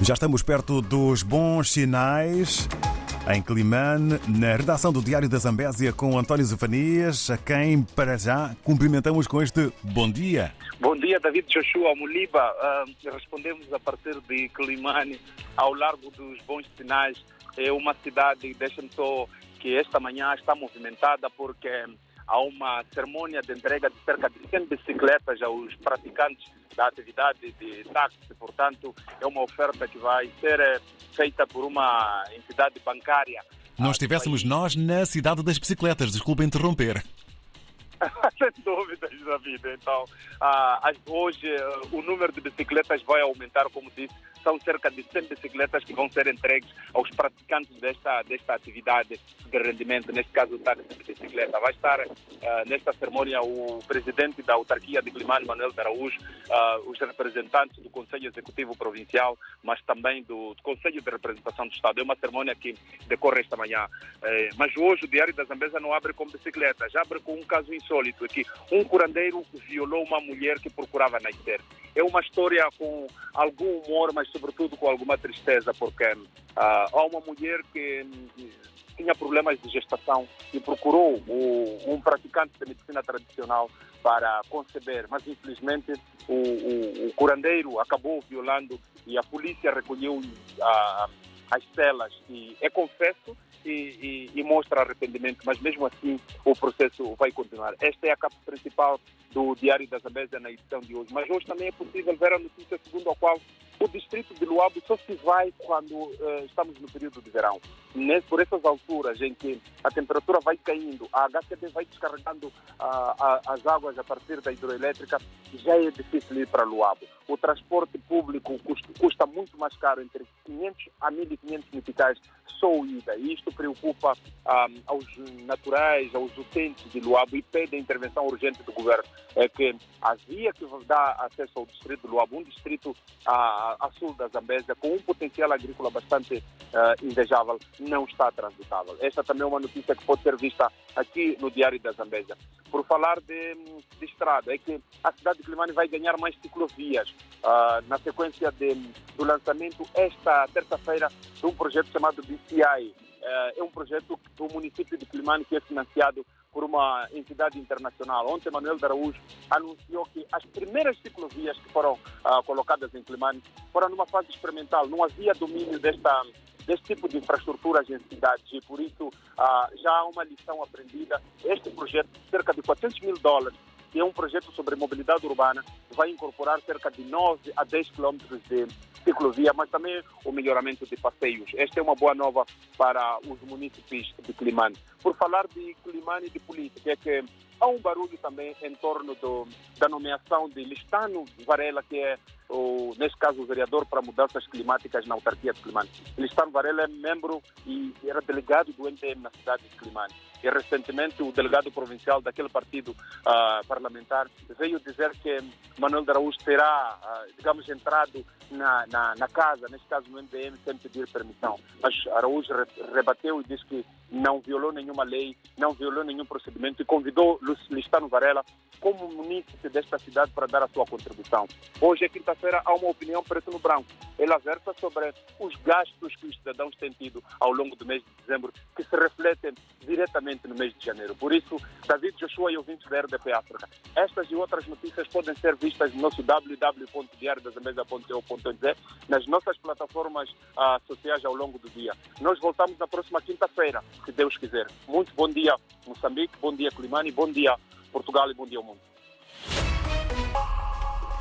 Já estamos perto dos bons sinais. Em Climane, na redação do Diário da Zambésia com António Zefanias, a quem para já cumprimentamos com este bom dia. Bom dia, David Joshua Muliba. Uh, respondemos a partir de Climane ao largo dos bons sinais. É uma cidade, deixa-me só, que esta manhã está movimentada porque há uma cerimônia de entrega de cerca de 100 bicicletas aos praticantes da atividade de táxi. Portanto, é uma oferta que vai ser eh, feita por uma entidade bancária. Não estivéssemos nós na cidade das bicicletas, desculpa interromper. Sem dúvidas, David. Então, ah, hoje ah, o número de bicicletas vai aumentar, como disse, são cerca de 100 bicicletas que vão ser entregues aos praticantes desta, desta atividade de rendimento, neste caso o táxi de bicicleta. Vai estar ah, nesta cerimônia o presidente da autarquia de Climane, Manuel Araújo, ah, os representantes do Conselho Executivo Provincial, mas também do, Conselho de Representação do Estado. É uma cerimônia que decorre esta manhã. Eh, mas hoje o Diário da Zambesa não abre com bicicleta, já abre com um caso insólito aqui. Um curandeiro violou uma mulher que procurava nascer. É uma história com algum humor, mas sobretudo com alguma tristeza, porque uh, há uma mulher que hum, tinha problemas de gestação e procurou o, um praticante de medicina tradicional para conceber, mas infelizmente o, o, o curandeiro acabou violando e a polícia recolheu uh, as celas. E é confesso e, e, e, mostra arrependimento, mas mesmo assim o processo vai continuar. Esta é a capa principal do Diário da Zambésia na edição de hoje. Mas hoje também é possível ver a notícia segundo a qual o distrito de Luabo só se vai quando uh, estamos no período de verão. Nesse, por essas alturas em que a temperatura vai caindo, a HCD vai descarregando uh, as águas a partir da hidroelétrica, já é difícil ir para Luabo. O transporte público custa, custa muito mais caro, entre 500 a 1.500 meticais só ida. E isto preocupa um, aos naturais, aos utentes de Luabo e pede a intervenção urgente do governo. É que a via que dá acesso ao distrito de Luabo, um distrito a, sul da Zambésia, com um potencial agrícola bastante uh, invejável, não está transitável. Esta também é uma notícia que pode ser vista aqui no Diário da Zambésia. Por falar de, de estrada, é que a cidade de Climane vai ganhar mais ciclovias uh, na sequência de, do lançamento esta terça-feira de um projeto chamado DCI. Uh, é um projeto do município de Climane que é financiado por uma entidade internacional. Ontem, Manuel Araújo anunciou que as primeiras ciclovias que foram uh, colocadas em Climane foram numa fase experimental. Não havia domínio desta, deste tipo de infraestruturas em cidades e, por isso, uh, já há uma lição aprendida. Este projeto, cerca de 400 mil dólares, que é um projeto sobre mobilidade urbana, vai incorporar cerca de 9 a 10 quilômetros de ciclovia, mas também o melhoramento de passeios. Esta é uma boa nova para os municípios de Climane. Por falar de Climane e de política, é que há um barulho também em torno do, da nomeação de Listano Varela, que é, o, neste caso, o vereador para mudanças climáticas na autarquia de Climane. Listano Varela é membro e era delegado do NTM na cidade de Climane. E recentemente o delegado provincial daquele partido uh, parlamentar veio dizer que Manuel de Araújo terá, uh, digamos, entrado na, na, na, casa, neste caso no MDM, sem pedir permissão. Mas Araújo rebateu e disse que não violou nenhuma lei, não violou nenhum procedimento e convidou Listano Varela como munícipe desta cidade para dar a sua contribuição. Hoje é quinta-feira, há uma opinião preto no branco. Ela versa sobre os gastos que os cidadãos têm tido ao longo do mês de dezembro, que se refletem diretamente no mês de janeiro. Por isso, David Joshua e ouvintes da RDP África, estas e outras notícias podem ser vistas no nosso www.diariodazambesa.eu.nz, nas nossas plataformas uh, sociais ao longo do dia. Nós voltamos na próxima quinta-feira, se Deus quiser. Muito bom dia, Moçambique, bom dia, Climane, bom dia, Portugal e bom dia ao mundo.